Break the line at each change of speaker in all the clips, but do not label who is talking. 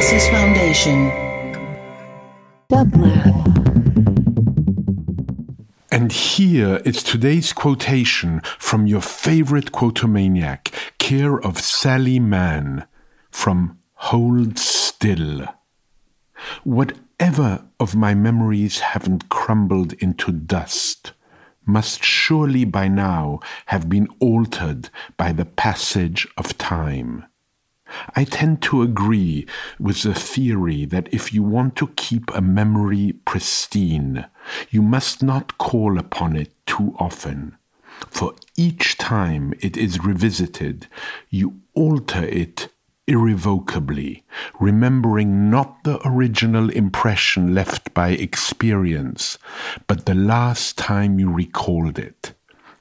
Genesis Foundation.
And here is today's quotation from your favorite quotomaniac, care of Sally Mann, from Hold Still. Whatever of my memories haven't crumbled into dust must surely by now have been altered by the passage of time. I tend to agree with the theory that if you want to keep a memory pristine, you must not call upon it too often. For each time it is revisited, you alter it irrevocably, remembering not the original impression left by experience, but the last time you recalled it,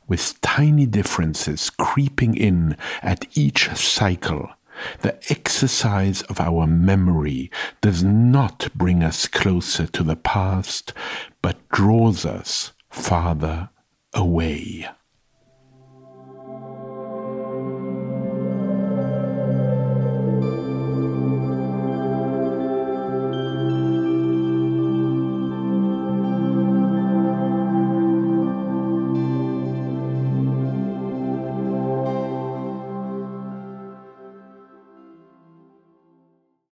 with tiny differences creeping in at each cycle the exercise of our memory does not bring us closer to the past, but draws us farther away.